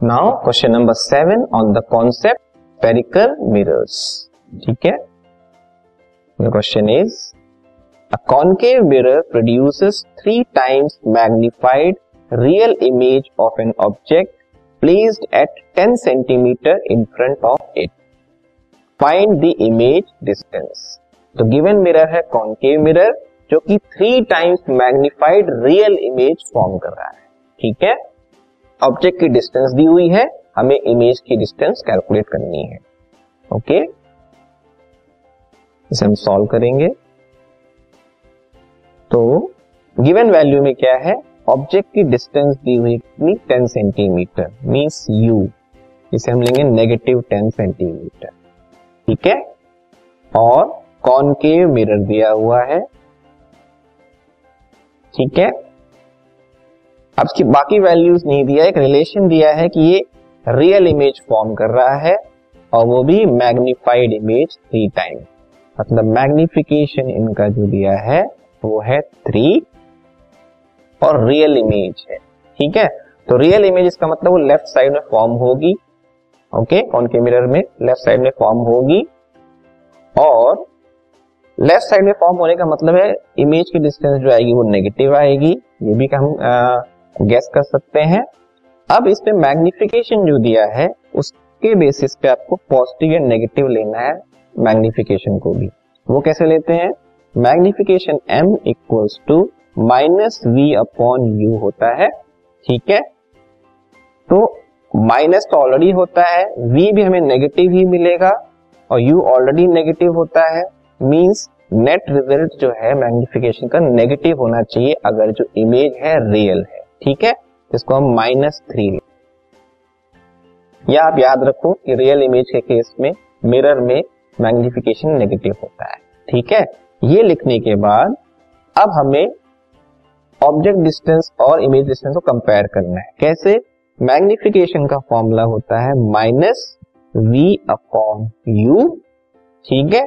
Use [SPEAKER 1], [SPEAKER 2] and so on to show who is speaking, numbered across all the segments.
[SPEAKER 1] Now question number seven on the concept spherical mirrors ठीक है? Question is a concave mirror produces three times magnified real image of an object placed at 10 centimetre in front of it find the image distance तो given mirror है concave mirror जो कि three times magnified real image form कर रहा है। ठीक है? Object की डिस्टेंस दी हुई है, हमें इमेज की डिस्टेंस कैलकुलेट करनी है। ओके इसे हम सॉल्व करेंगे। तो गिवन वैल्यू में क्या है? ऑब्जेक्ट की डिस्टेंस दी हुई कितनी? टेन सेंटीमीटर मीन्स यू इसे हम लेंगे नेगेटिव टेन सेंटीमीटर ठीक है? और कॉनकेव मिरर दिया हुआ है? ठीक है? अब इसकी बाकी वैल्यूज़ नहीं दिया, एक रिलेशन दिया है कि ये रियल इमेज फॉर्म कर रहा है और वो भी मैग्निफाइड इमेज थ्री टाइम मतलब मैग्निफिकेशन इनका जो दिया है, वो है थ्री और रियल इमेज है। ठीक है? तो रियल इमेज इसका मतलब वो लेफ़्ट साइड में फॉर्म होगी। ओके कौन के मिरर में लेफ़्ट साइड में फॉर्म होगी। और लेफ़्ट साइड में फॉर्म होने का मतलब है इमेज की डिस्टेंस जो आएगी वो नेगेटिव आएगी। ये भी हम गेस कर सकते हैं। अब इस पे मैग्निफिकेशन जो दिया है, उसके बेसिस पे आपको पॉजिटिव या नेगेटिव लेना है मैग्निफिकेशन को भी। वो कैसे लेते हैं? Magnification m equals to minus v upon u होता है, ठीक है? तो माइनस तो ऑलरेडी होता है, v भी हमें नेगेटिव ही मिलेगा, और u ऑलरेडी नेगेटिव होता है मींस नेट रिज़ल्ट जो है मैग्निफिकेशन का नेगेटिव होना चाहिए, अगर जो इमेज है रियल है। ठीक है? इसको हम माइनस थ्री या आप याद रखो कि रियल इमेज के केस में मिरर में मैग्निफिकेशन नेगेटिव होता है। ठीक है? ये लिखने के बाद अब हमें ऑब्जेक्ट डिस्टेंस और इमेज डिस्टेंस को कंपेयर करना है। कैसे? मैग्निफिकेशन का फॉर्मूला होता है माइनस वी अपॉन यू ठीक है?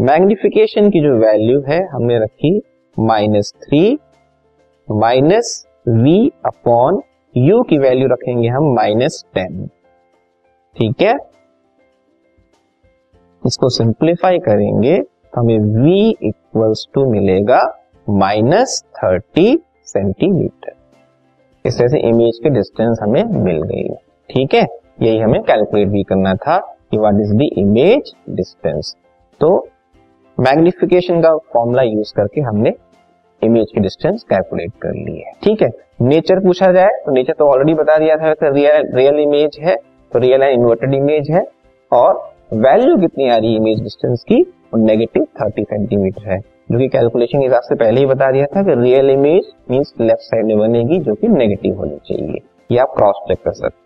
[SPEAKER 1] मैग्निफिकेशन की जो वैल्यू है, हमने रखी minus three minus v upon u की वैल्यू रखेंगे हम माइनस टेन ठीक है? इसको सिंप्लीफाई करेंगे तो हमें v इक्वल्स टू मिलेगा माइनस थर्टी सेंटीमीटर इस तरह से इमेज की डिस्टेंस हमें मिल गई ठीक है? यही हमें कैलकुलेट भी करना था कि what is the image distance तो मैग्निफिकेशन का फॉर्मूला यूज़ करके हमने इमेज की डिस्टेंस कैलकुलेट कर ली है। ठीक है? नेचर पूछा जाए तो नेचर तो ऑलरेडी बता दिया था रियल रियल इमेज है तो रियल एंड इन्वर्टेड इमेज है, और वैल्यू कितनी आ रही है इमेज डिस्टेंस की? नेगेटिव थर्टी सेंटीमीटर है। जो कि कैलकुलेशन के हिसाब से पहले ही बता दिया था कि real image means left side में बनेगी, जो कि नेगेटिव होनी चाहिए। ये आप क्रॉस चेक कर सकते